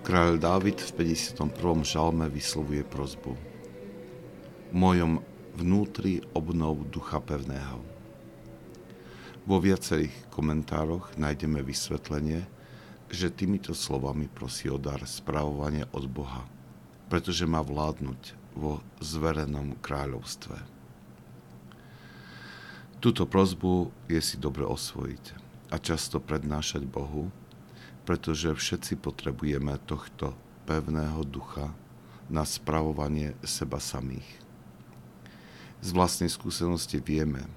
Kráľ Dávid v 51. žalme vyslovuje prozbu. V mojom vnútri obnov ducha pevného. Vo viacerých komentároch nájdeme vysvetlenie, že týmito slovami prosí o dar spravovania od Boha, pretože má vládnuť vo zverenom kráľovstve. Túto prozbu je si dobre osvojiť a často prednášať Bohu, pretože všetci potrebujeme tohto pevného ducha na spravovanie seba samých. Z vlastnej skúsenosti vieme,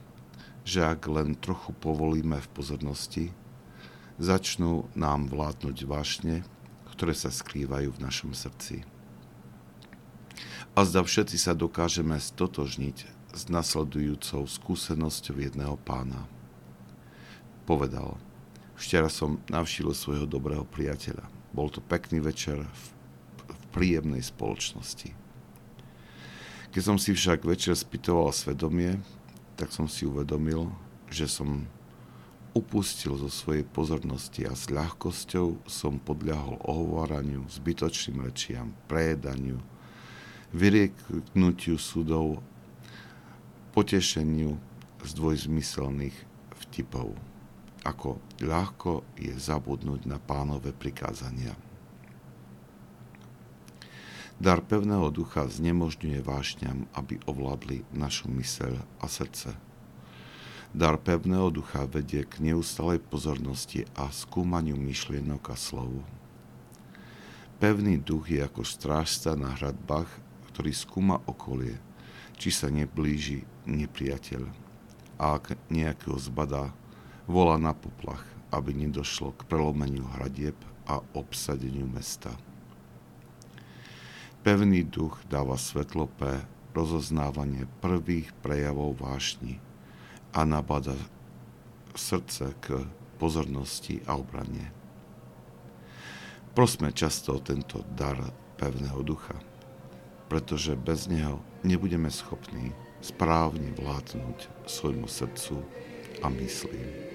že ak len trochu povolíme v pozornosti, začnú nám vládnuť vášne, ktoré sa skrývajú v našom srdci. A zda všetci sa dokážeme stotožniť s nasledujúcou skúsenosťou jedného pána. Povedal, včera som navštívil svojho dobrého priateľa. Bol to pekný večer v, v príjemnej spoločnosti. Keď som si však večer spýtoval svedomie, tak som si uvedomil, že som upustil zo svojej pozornosti a s ľahkosťou som podľahol ohováraniu, zbytočným rečiam, prejedaniu, vyrieknutiu súdov, potešeniu z dvojzmyselných vtipov. Ako ľahko je zabudnúť na pánové prikázania. Dar pevného ducha znemožňuje vášňam, aby ovládli našu myseľ a srdce. Dar pevného ducha vedie k neustalej pozornosti a skúmaniu myšlienok a slov. Pevný duch je ako strážca na hradbách, ktorý skúma okolie, či sa neblíži nepriateľ. A ak nejakého zbadá, volá na poplach, aby nedošlo k prelomeniu hradieb a obsadeniu mesta. Pevný duch dáva svetlo pre rozoznávanie prvých prejavov vášni a nabada srdce k pozornosti a obrane. Prosme často tento dar pevného ducha, pretože bez neho nebudeme schopní správne vládnuť svojmu srdcu a myslím.